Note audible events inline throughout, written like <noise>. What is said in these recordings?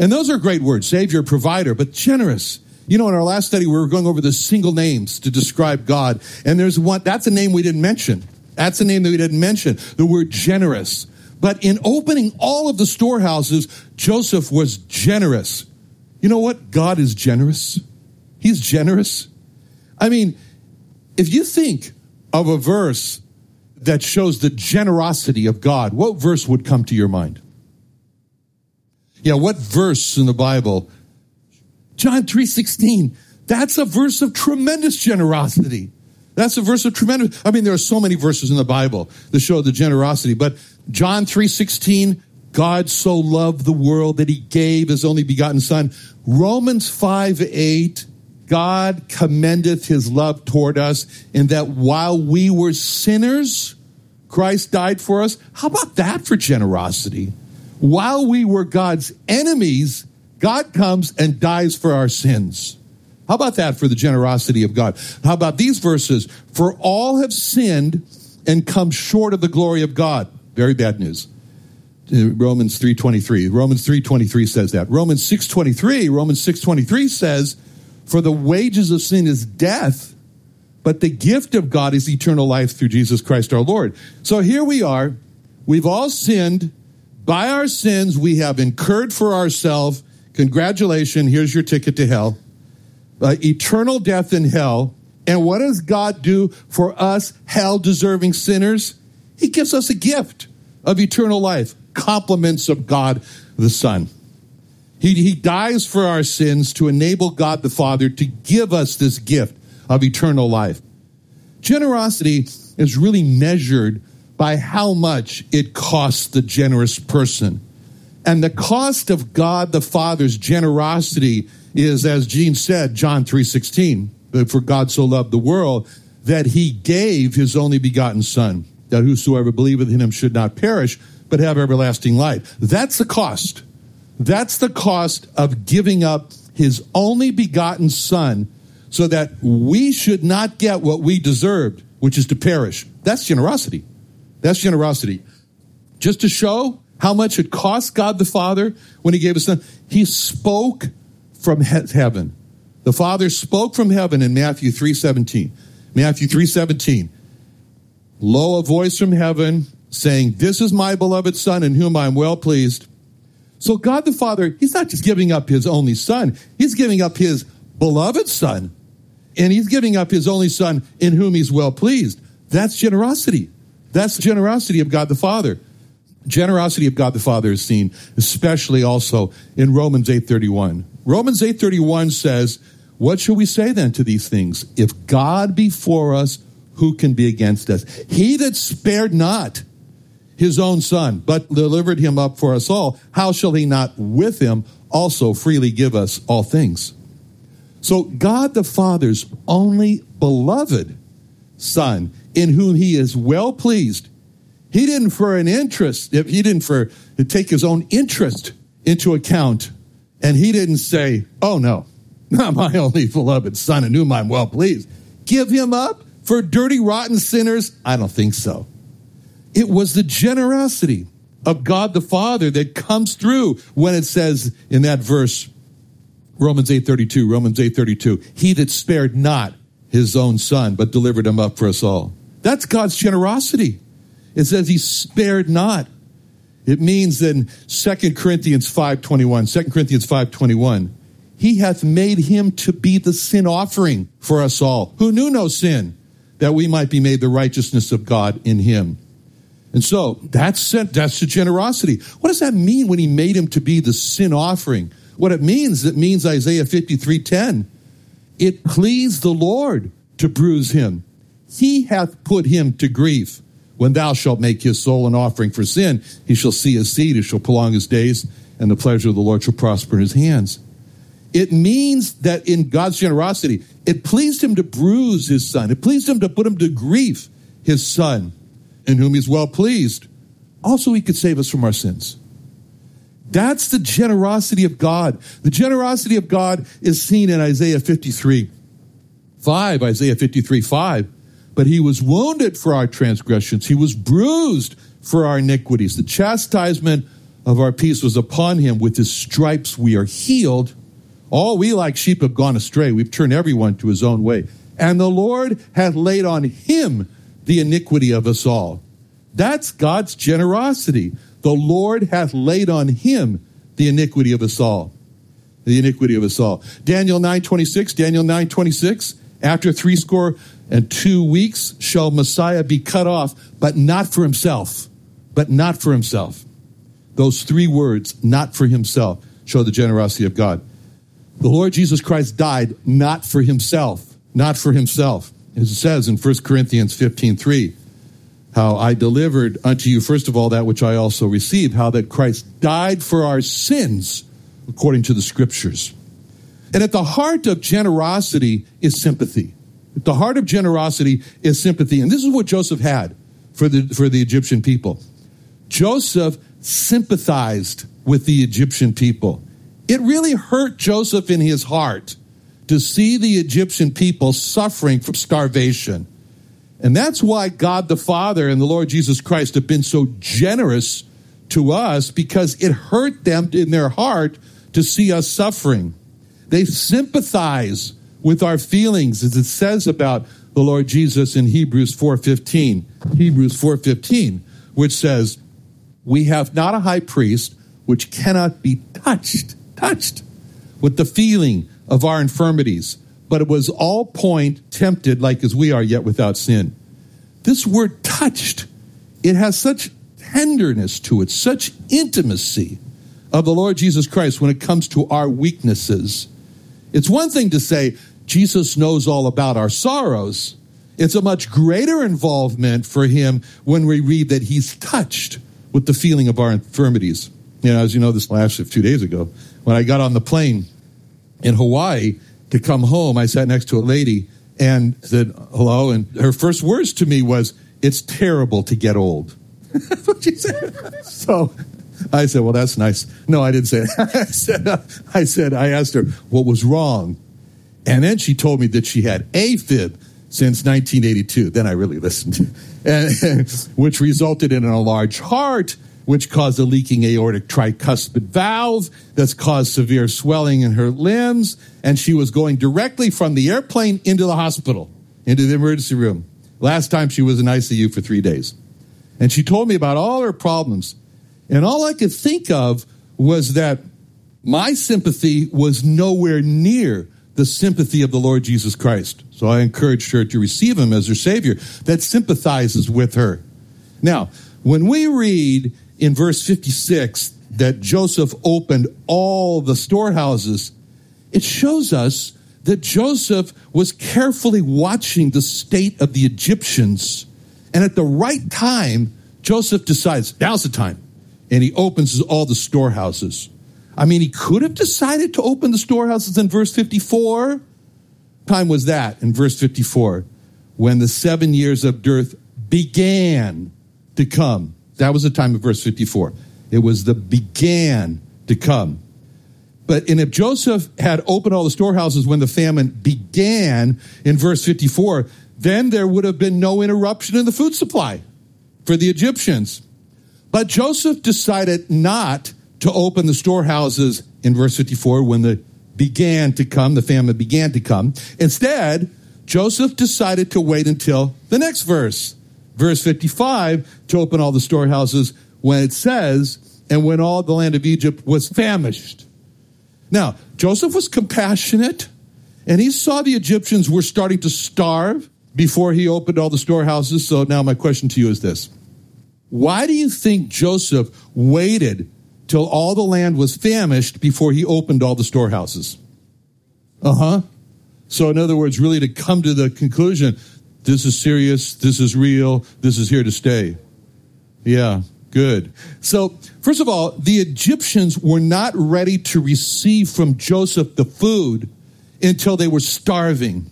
And those are great words Savior, provider, but generous. You know, in our last study, we were going over the single names to describe God. And there's one, that's a name we didn't mention. That's a name that we didn't mention. The word generous. But in opening all of the storehouses, Joseph was generous. You know what? God is generous. He's generous. I mean, if you think of a verse that shows the generosity of God, what verse would come to your mind? Yeah, what verse in the Bible? John 3:16. That's a verse of tremendous generosity. That's a verse of tremendous I mean there are so many verses in the Bible that show the generosity, but John 3:16, God so loved the world that he gave his only begotten son. Romans 5 8, God commendeth his love toward us in that while we were sinners, Christ died for us. How about that for generosity? While we were God's enemies, God comes and dies for our sins. How about that for the generosity of God? How about these verses? For all have sinned and come short of the glory of God. Very bad news. Uh, Romans 3:23. Romans 3:23 says that. Romans 6:23, Romans 6:23 says, "For the wages of sin is death, but the gift of God is eternal life through Jesus Christ our Lord." So here we are. We've all sinned by our sins, we have incurred for ourselves, congratulations, here's your ticket to hell, uh, eternal death in hell. And what does God do for us, hell deserving sinners? He gives us a gift of eternal life, compliments of God the Son. He, he dies for our sins to enable God the Father to give us this gift of eternal life. Generosity is really measured by how much it costs the generous person. And the cost of God the Father's generosity is, as Gene said, John 3.16, for God so loved the world that he gave his only begotten son, that whosoever believeth in him should not perish, but have everlasting life. That's the cost. That's the cost of giving up his only begotten son so that we should not get what we deserved, which is to perish. That's generosity. That's generosity. Just to show how much it cost God the Father when he gave his son, he spoke from he- heaven. The Father spoke from heaven in Matthew 3:17. Matthew 3:17. Lo a voice from heaven saying, "This is my beloved son in whom I am well pleased." So God the Father, he's not just giving up his only son, he's giving up his beloved son. And he's giving up his only son in whom he's well pleased. That's generosity. That's the generosity of God the Father. Generosity of God the Father is seen especially also in Romans 8:31. Romans 8:31 says, "What shall we say then to these things? If God be for us, who can be against us? He that spared not his own son, but delivered him up for us all, how shall he not with him also freely give us all things?" So God the Father's only beloved son in whom he is well pleased. He didn't for an interest, if he didn't for to take his own interest into account. And he didn't say, Oh no, <laughs> not my only beloved son in whom I'm well pleased. Give him up for dirty, rotten sinners? I don't think so. It was the generosity of God the Father that comes through when it says in that verse, Romans 8:32, Romans 8:32, he that spared not his own son, but delivered him up for us all. That's God's generosity. It says he spared not. It means in 2 Corinthians 5.21, 2 Corinthians 5.21, he hath made him to be the sin offering for us all, who knew no sin, that we might be made the righteousness of God in him. And so that's that's the generosity. What does that mean when he made him to be the sin offering? What it means, it means Isaiah 53:10. It pleased the Lord to bruise him. He hath put him to grief. When thou shalt make his soul an offering for sin, he shall see his seed, he shall prolong his days, and the pleasure of the Lord shall prosper in his hands. It means that in God's generosity, it pleased him to bruise his son. It pleased him to put him to grief, his son, in whom he's well pleased. Also, he could save us from our sins. That's the generosity of God. The generosity of God is seen in Isaiah 53 5, Isaiah 53 5. But he was wounded for our transgressions, he was bruised for our iniquities. The chastisement of our peace was upon him. With his stripes we are healed. All we like sheep have gone astray. We've turned everyone to his own way. And the Lord hath laid on him the iniquity of us all. That's God's generosity. The Lord hath laid on him the iniquity of us all. The iniquity of us all. Daniel 9:26, Daniel 9:26, after three score and two weeks shall Messiah be cut off, but not for himself. But not for himself. Those three words, not for himself, show the generosity of God. The Lord Jesus Christ died not for himself, not for himself. As it says in 1 Corinthians 15 3, how I delivered unto you, first of all, that which I also received, how that Christ died for our sins according to the scriptures. And at the heart of generosity is sympathy. At the heart of generosity is sympathy. And this is what Joseph had for the, for the Egyptian people. Joseph sympathized with the Egyptian people. It really hurt Joseph in his heart to see the Egyptian people suffering from starvation. And that's why God the Father and the Lord Jesus Christ have been so generous to us because it hurt them in their heart to see us suffering. They sympathize with our feelings as it says about the Lord Jesus in Hebrews 4:15. Hebrews 4:15, which says, "We have not a high priest which cannot be touched touched with the feeling of our infirmities, but it was all point tempted like as we are, yet without sin. This word touched, it has such tenderness to it, such intimacy of the Lord Jesus Christ when it comes to our weaknesses. It's one thing to say, Jesus knows all about our sorrows. It's a much greater involvement for him when we read that he's touched with the feeling of our infirmities. You know, as you know, this last two days ago, when I got on the plane in Hawaii to come home, I sat next to a lady and said hello. And her first words to me was, It's terrible to get old. <laughs> What she said. So I said, Well, that's nice. No, I didn't say that. <laughs> I said, uh, I said, I asked her what was wrong. And then she told me that she had AFib since 1982. Then I really listened, <laughs> and, <laughs> which resulted in a large heart which caused a leaking aortic tricuspid valve that's caused severe swelling in her limbs. And she was going directly from the airplane into the hospital, into the emergency room. Last time she was in ICU for three days. And she told me about all her problems. And all I could think of was that my sympathy was nowhere near the sympathy of the Lord Jesus Christ. So I encouraged her to receive him as her Savior that sympathizes with her. Now, when we read in verse 56 that Joseph opened all the storehouses, it shows us that Joseph was carefully watching the state of the Egyptians. And at the right time, Joseph decides, now's the time. And he opens all the storehouses. I mean, he could have decided to open the storehouses in verse 54. Time was that in verse 54 when the seven years of dearth began to come. That was the time of verse 54. It was the began to come. But and if Joseph had opened all the storehouses when the famine began in verse 54, then there would have been no interruption in the food supply for the Egyptians. But Joseph decided not to open the storehouses in verse 54 when the began to come, the famine began to come. Instead, Joseph decided to wait until the next verse verse 55 to open all the storehouses when it says, and when all the land of Egypt was famished. Now, Joseph was compassionate, and he saw the Egyptians were starting to starve before he opened all the storehouses. So now my question to you is this Why do you think Joseph waited till all the land was famished before he opened all the storehouses? Uh huh. So, in other words, really to come to the conclusion this is serious, this is real, this is here to stay. Yeah, good. So, first of all, the Egyptians were not ready to receive from Joseph the food until they were starving.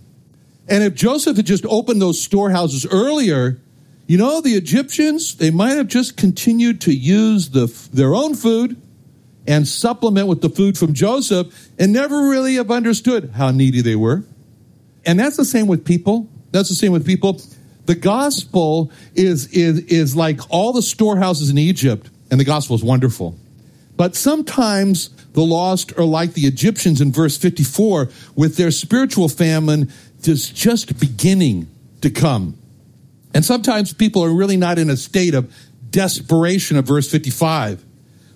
And if Joseph had just opened those storehouses earlier, you know, the Egyptians, they might have just continued to use the, their own food and supplement with the food from Joseph and never really have understood how needy they were. And that's the same with people. That's the same with people. The gospel is, is, is like all the storehouses in Egypt, and the gospel is wonderful. But sometimes the lost are like the Egyptians in verse 54 with their spiritual famine just, just beginning to come. And sometimes people are really not in a state of desperation of verse 55.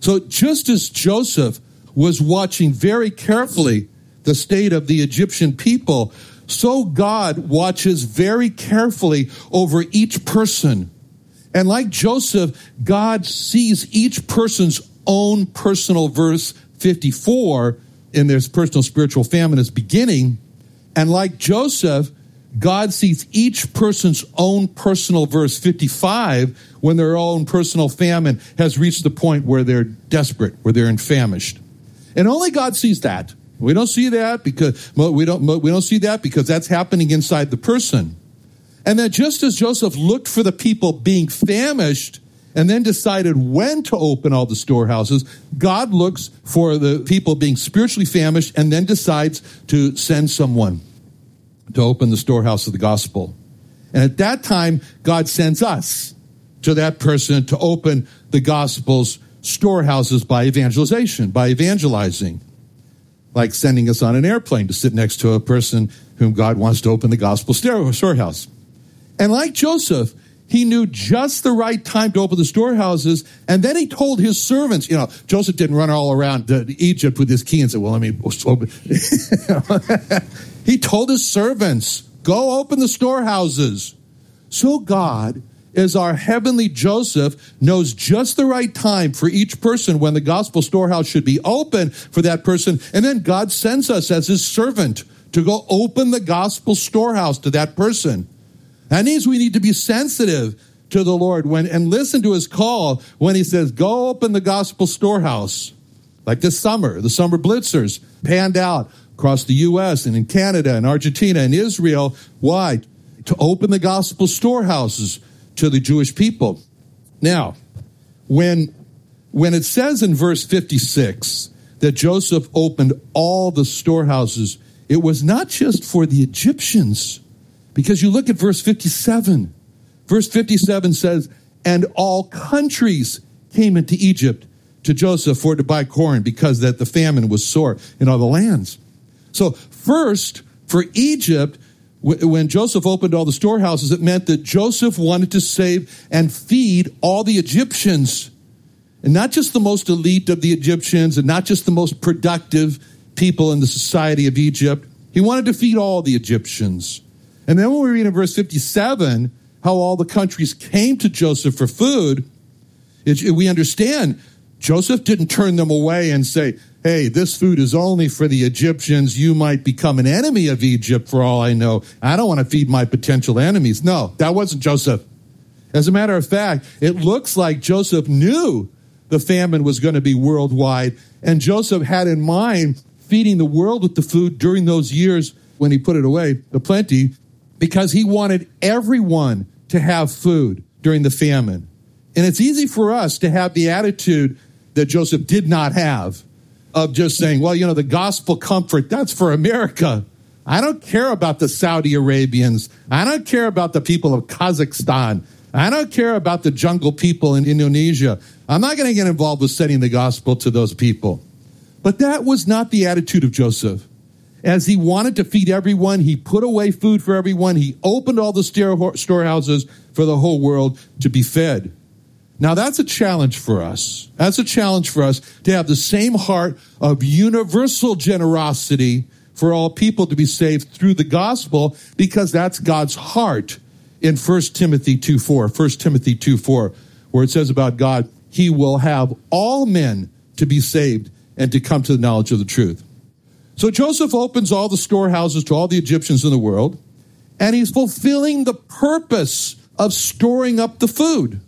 So just as Joseph was watching very carefully the state of the Egyptian people, so God watches very carefully over each person. And like Joseph, God sees each person's own personal verse 54 in their personal spiritual famine is beginning. And like Joseph, God sees each person's own personal verse 55 when their own personal famine has reached the point where they're desperate, where they're infamished. And only God sees that. We don't see that because we don't we don't see that because that's happening inside the person. And that just as Joseph looked for the people being famished and then decided when to open all the storehouses, God looks for the people being spiritually famished and then decides to send someone to open the storehouse of the gospel. And at that time, God sends us to that person to open the gospel's storehouses by evangelization, by evangelizing, like sending us on an airplane to sit next to a person whom God wants to open the gospel storehouse. And like Joseph, he knew just the right time to open the storehouses, and then he told his servants, you know, Joseph didn't run all around uh, Egypt with his key and say, well, let me open. <laughs> he told his servants, go open the storehouses. So God, as our heavenly Joseph, knows just the right time for each person when the gospel storehouse should be open for that person. And then God sends us as his servant to go open the gospel storehouse to that person. That means we need to be sensitive to the Lord when and listen to his call when he says, Go open the gospel storehouse. Like this summer, the summer blitzers panned out across the US and in Canada and Argentina and Israel. Why? To open the gospel storehouses to the Jewish people. Now, when when it says in verse 56 that Joseph opened all the storehouses, it was not just for the Egyptians because you look at verse 57. Verse 57 says, And all countries came into Egypt to Joseph for to buy corn because that the famine was sore in all the lands. So first, for Egypt, when Joseph opened all the storehouses, it meant that Joseph wanted to save and feed all the Egyptians. And not just the most elite of the Egyptians and not just the most productive people in the society of Egypt. He wanted to feed all the Egyptians. And then when we read in verse 57 how all the countries came to Joseph for food, it, we understand Joseph didn't turn them away and say, Hey, this food is only for the Egyptians. You might become an enemy of Egypt for all I know. I don't want to feed my potential enemies. No, that wasn't Joseph. As a matter of fact, it looks like Joseph knew the famine was going to be worldwide, and Joseph had in mind feeding the world with the food during those years when he put it away, the plenty, because he wanted everyone to have food during the famine. And it's easy for us to have the attitude that Joseph did not have of just saying, well, you know, the gospel comfort, that's for America. I don't care about the Saudi Arabians. I don't care about the people of Kazakhstan. I don't care about the jungle people in Indonesia. I'm not going to get involved with sending the gospel to those people. But that was not the attitude of Joseph as he wanted to feed everyone, he put away food for everyone. He opened all the storehouses for the whole world to be fed. Now that's a challenge for us. That's a challenge for us to have the same heart of universal generosity for all people to be saved through the gospel because that's God's heart in 1 Timothy 2 4. 1 Timothy 2 4, where it says about God, He will have all men to be saved and to come to the knowledge of the truth. So Joseph opens all the storehouses to all the Egyptians in the world, and he's fulfilling the purpose of storing up the food.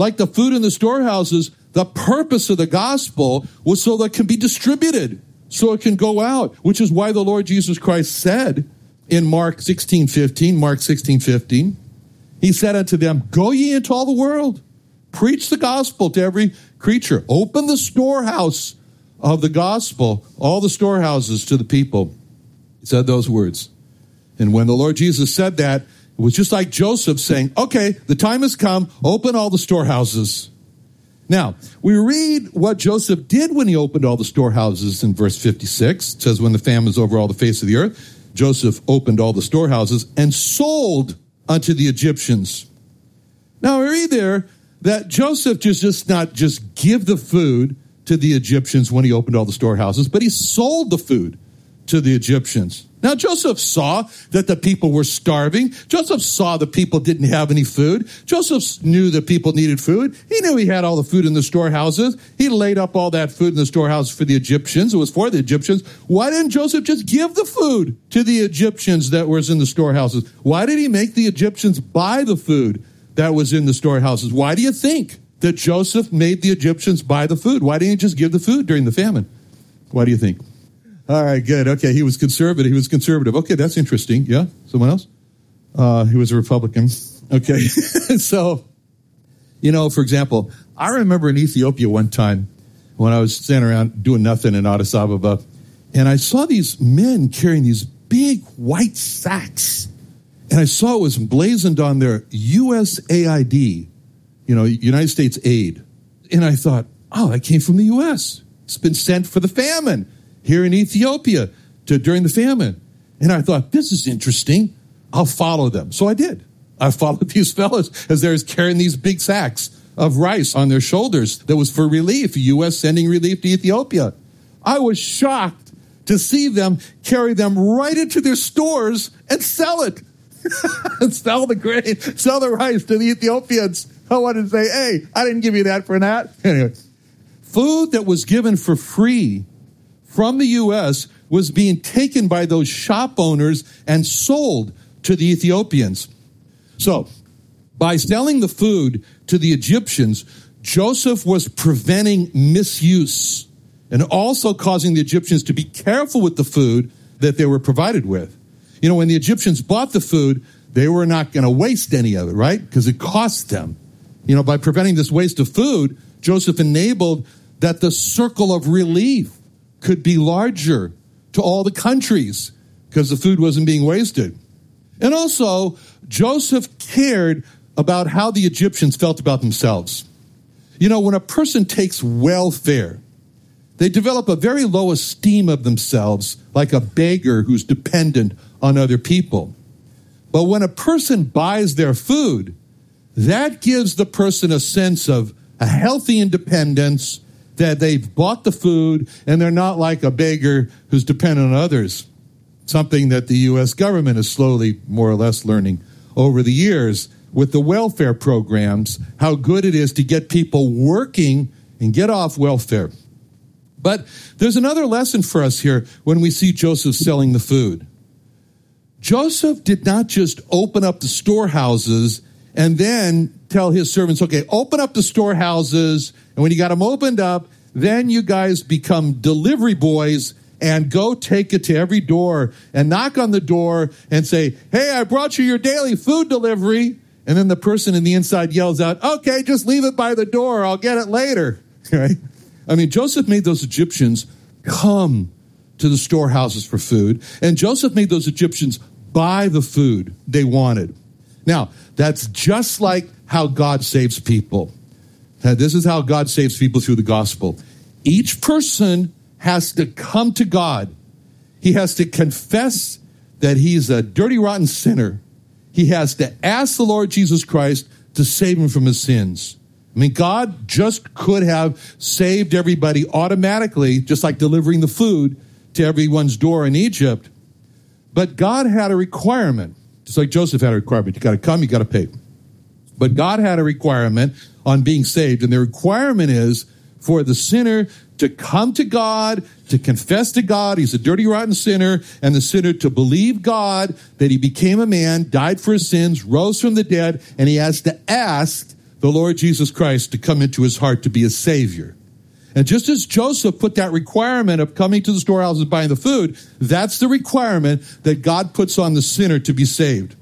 Like the food in the storehouses, the purpose of the gospel was so that it can be distributed, so it can go out, which is why the Lord Jesus Christ said in Mark 16 15, Mark 16 15, he said unto them, Go ye into all the world, preach the gospel to every creature, open the storehouse of the gospel, all the storehouses to the people. He said those words. And when the Lord Jesus said that, it was just like Joseph saying, okay, the time has come, open all the storehouses. Now, we read what Joseph did when he opened all the storehouses in verse 56. It says, when the famine was over all the face of the earth, Joseph opened all the storehouses and sold unto the Egyptians. Now, we read there that Joseph just, just not just give the food, to the Egyptians when he opened all the storehouses, but he sold the food to the Egyptians. Now, Joseph saw that the people were starving. Joseph saw the people didn't have any food. Joseph knew that people needed food. He knew he had all the food in the storehouses. He laid up all that food in the storehouses for the Egyptians. It was for the Egyptians. Why didn't Joseph just give the food to the Egyptians that was in the storehouses? Why did he make the Egyptians buy the food that was in the storehouses? Why do you think? that Joseph made the Egyptians buy the food. Why didn't he just give the food during the famine? Why do you think? All right, good. Okay, he was conservative. He was conservative. Okay, that's interesting. Yeah, someone else? Uh, he was a Republican. Okay, <laughs> so you know, for example, I remember in Ethiopia one time when I was standing around doing nothing in Addis Ababa, and I saw these men carrying these big white sacks, and I saw it was emblazoned on their USAID you know, United States aid. And I thought, oh, that came from the U.S. It's been sent for the famine here in Ethiopia to, during the famine. And I thought, this is interesting. I'll follow them. So I did. I followed <laughs> these fellows as they're carrying these big sacks of rice on their shoulders that was for relief, U.S. sending relief to Ethiopia. I was shocked to see them carry them right into their stores and sell it. <laughs> sell the grain, sell the rice to the Ethiopians. I wanted to say, hey, I didn't give you that for that. Anyway, food that was given for free from the U.S. was being taken by those shop owners and sold to the Ethiopians. So, by selling the food to the Egyptians, Joseph was preventing misuse and also causing the Egyptians to be careful with the food that they were provided with. You know, when the Egyptians bought the food, they were not going to waste any of it, right? Because it cost them. You know, by preventing this waste of food, Joseph enabled that the circle of relief could be larger to all the countries because the food wasn't being wasted. And also, Joseph cared about how the Egyptians felt about themselves. You know, when a person takes welfare, they develop a very low esteem of themselves, like a beggar who's dependent on other people. But when a person buys their food, that gives the person a sense of a healthy independence that they've bought the food and they're not like a beggar who's dependent on others. Something that the U.S. government is slowly, more or less, learning over the years with the welfare programs, how good it is to get people working and get off welfare. But there's another lesson for us here when we see Joseph selling the food. Joseph did not just open up the storehouses and then tell his servants, okay, open up the storehouses. And when you got them opened up, then you guys become delivery boys and go take it to every door and knock on the door and say, hey, I brought you your daily food delivery. And then the person in the inside yells out, okay, just leave it by the door. I'll get it later. <laughs> Right? I mean, Joseph made those Egyptians come to the storehouses for food. And Joseph made those Egyptians buy the food they wanted. Now, that's just like how God saves people. this is how God saves people through the gospel. Each person has to come to God. He has to confess that he's a dirty, rotten sinner. He has to ask the Lord Jesus Christ to save him from his sins. I mean, God just could have saved everybody automatically, just like delivering the food to everyone's door in Egypt. But God had a requirement, just like Joseph had a requirement. You got to come, you got to pay. But God had a requirement on being saved, and the requirement is for the sinner to come to God, to confess to God he's a dirty, rotten sinner, and the sinner to believe God that he became a man, died for his sins, rose from the dead, and he has to ask the Lord Jesus Christ to come into his heart to be a savior. And just as Joseph put that requirement of coming to the storehouse and buying the food, that's the requirement that God puts on the sinner to be saved.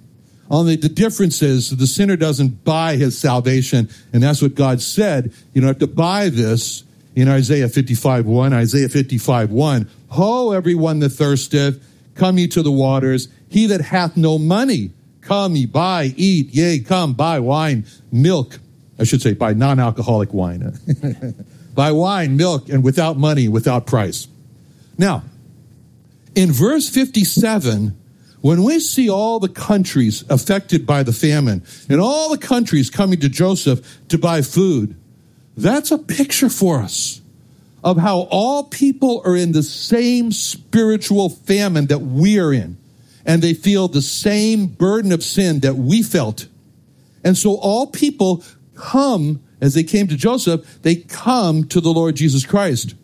Only the difference is the sinner doesn't buy his salvation, and that's what God said. You don't have to buy this in Isaiah 55 1. Isaiah 55 1. Ho, everyone that thirsteth, come ye to the waters. He that hath no money, come ye, buy, eat, yea, come, buy wine, milk. I should say, buy non alcoholic wine. <laughs> buy wine, milk, and without money, without price. Now, in verse 57, when we see all the countries affected by the famine and all the countries coming to Joseph to buy food, that's a picture for us of how all people are in the same spiritual famine that we are in, and they feel the same burden of sin that we felt. And so all people come, as they came to Joseph, they come to the Lord Jesus Christ.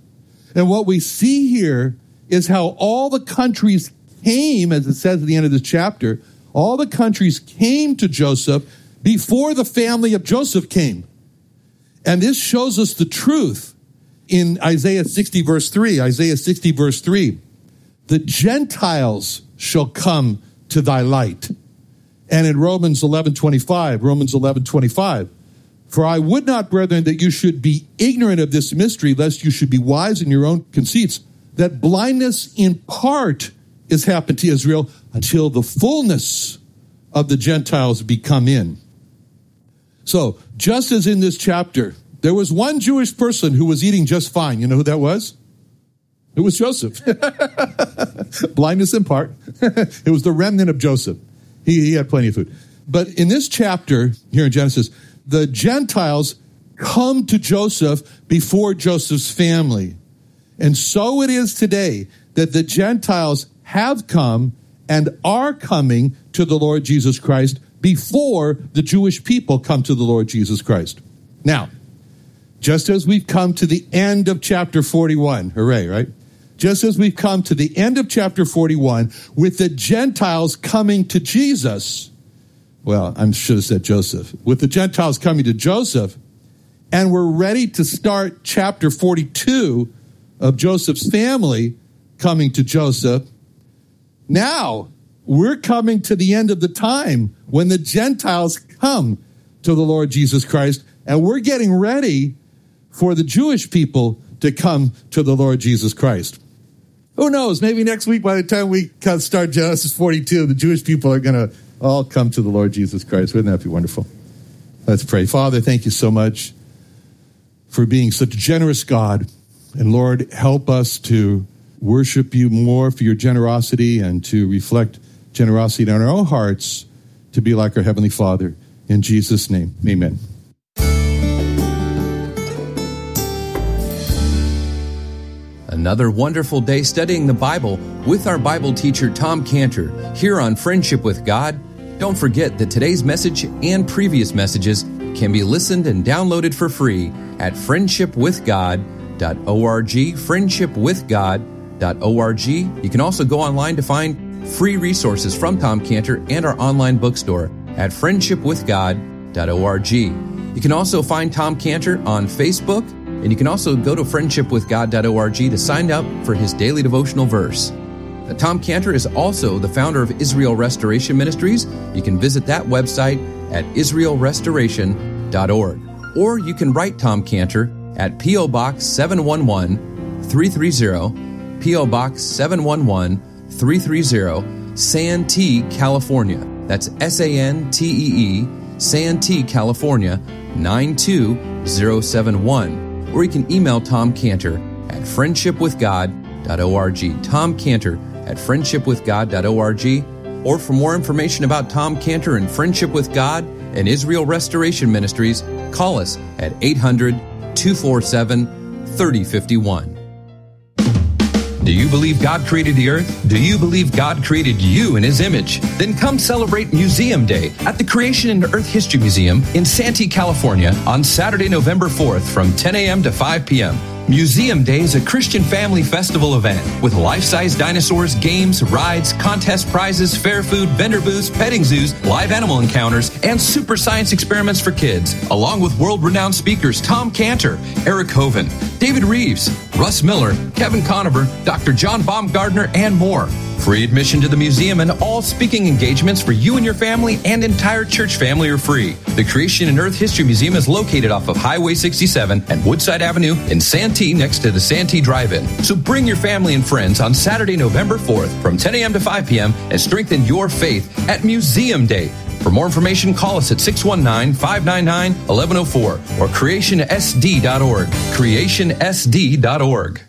And what we see here is how all the countries came, as it says at the end of this chapter, all the countries came to Joseph before the family of Joseph came. And this shows us the truth in Isaiah 60, verse 3. Isaiah 60, verse 3. The Gentiles shall come to thy light. And in Romans 11, 25, Romans 11, 25. For I would not, brethren, that you should be ignorant of this mystery, lest you should be wise in your own conceits, that blindness in part is happened to Israel until the fullness of the Gentiles be come in. So, just as in this chapter, there was one Jewish person who was eating just fine. You know who that was? It was Joseph. <laughs> Blindness in part. <laughs> it was the remnant of Joseph. He, he had plenty of food. But in this chapter here in Genesis, the Gentiles come to Joseph before Joseph's family. And so it is today that the Gentiles have come and are coming to the Lord Jesus Christ before the Jewish people come to the Lord Jesus Christ. Now, just as we've come to the end of chapter 41, hooray, right? Just as we've come to the end of chapter 41 with the Gentiles coming to Jesus, well, I should have said Joseph, with the Gentiles coming to Joseph, and we're ready to start chapter 42 of Joseph's family coming to Joseph. Now, we're coming to the end of the time when the Gentiles come to the Lord Jesus Christ, and we're getting ready for the Jewish people to come to the Lord Jesus Christ. Who knows? Maybe next week, by the time we start Genesis 42, the Jewish people are going to all come to the Lord Jesus Christ. Wouldn't that be wonderful? Let's pray. Father, thank you so much for being such a generous God. And Lord, help us to worship you more for your generosity and to reflect generosity in our own hearts to be like our Heavenly Father. In Jesus' name, amen. Another wonderful day studying the Bible with our Bible teacher Tom Cantor here on Friendship with God. Don't forget that today's message and previous messages can be listened and downloaded for free at friendshipwithgod.org, friendshipwithgod.org. You can also go online to find free resources from Tom Cantor and our online bookstore at friendshipwithgod.org. You can also find Tom Cantor on Facebook, and you can also go to friendshipwithgod.org to sign up for his daily devotional verse. Tom Cantor is also the founder of Israel Restoration Ministries. You can visit that website at israelrestoration.org. Or you can write Tom Cantor at P.O. Box 711 330, P.O. Box 711 330, Santee, California. That's S A N T E E, Santee, California 92071. Or you can email Tom Cantor at friendshipwithgod.org. Tom Cantor at friendshipwithgod.org. Or for more information about Tom Cantor and Friendship with God, and Israel Restoration Ministries, call us at 800 247 3051. Do you believe God created the earth? Do you believe God created you in His image? Then come celebrate Museum Day at the Creation and Earth History Museum in Santee, California on Saturday, November 4th from 10 a.m. to 5 p.m. Museum Day is a Christian family festival event with life-size dinosaurs, games, rides, contest prizes, fair food, vendor booths, petting zoos, live animal encounters, and super science experiments for kids, along with world-renowned speakers Tom Cantor, Eric Hovind, David Reeves, Russ Miller, Kevin Conover, Dr. John Baumgardner, and more. Free admission to the museum and all speaking engagements for you and your family and entire church family are free. The Creation and Earth History Museum is located off of Highway 67 and Woodside Avenue in Santee next to the Santee Drive-In. So bring your family and friends on Saturday, November 4th from 10 a.m. to 5 p.m. and strengthen your faith at Museum Day. For more information, call us at 619-599-1104 or creationsd.org. creationsd.org.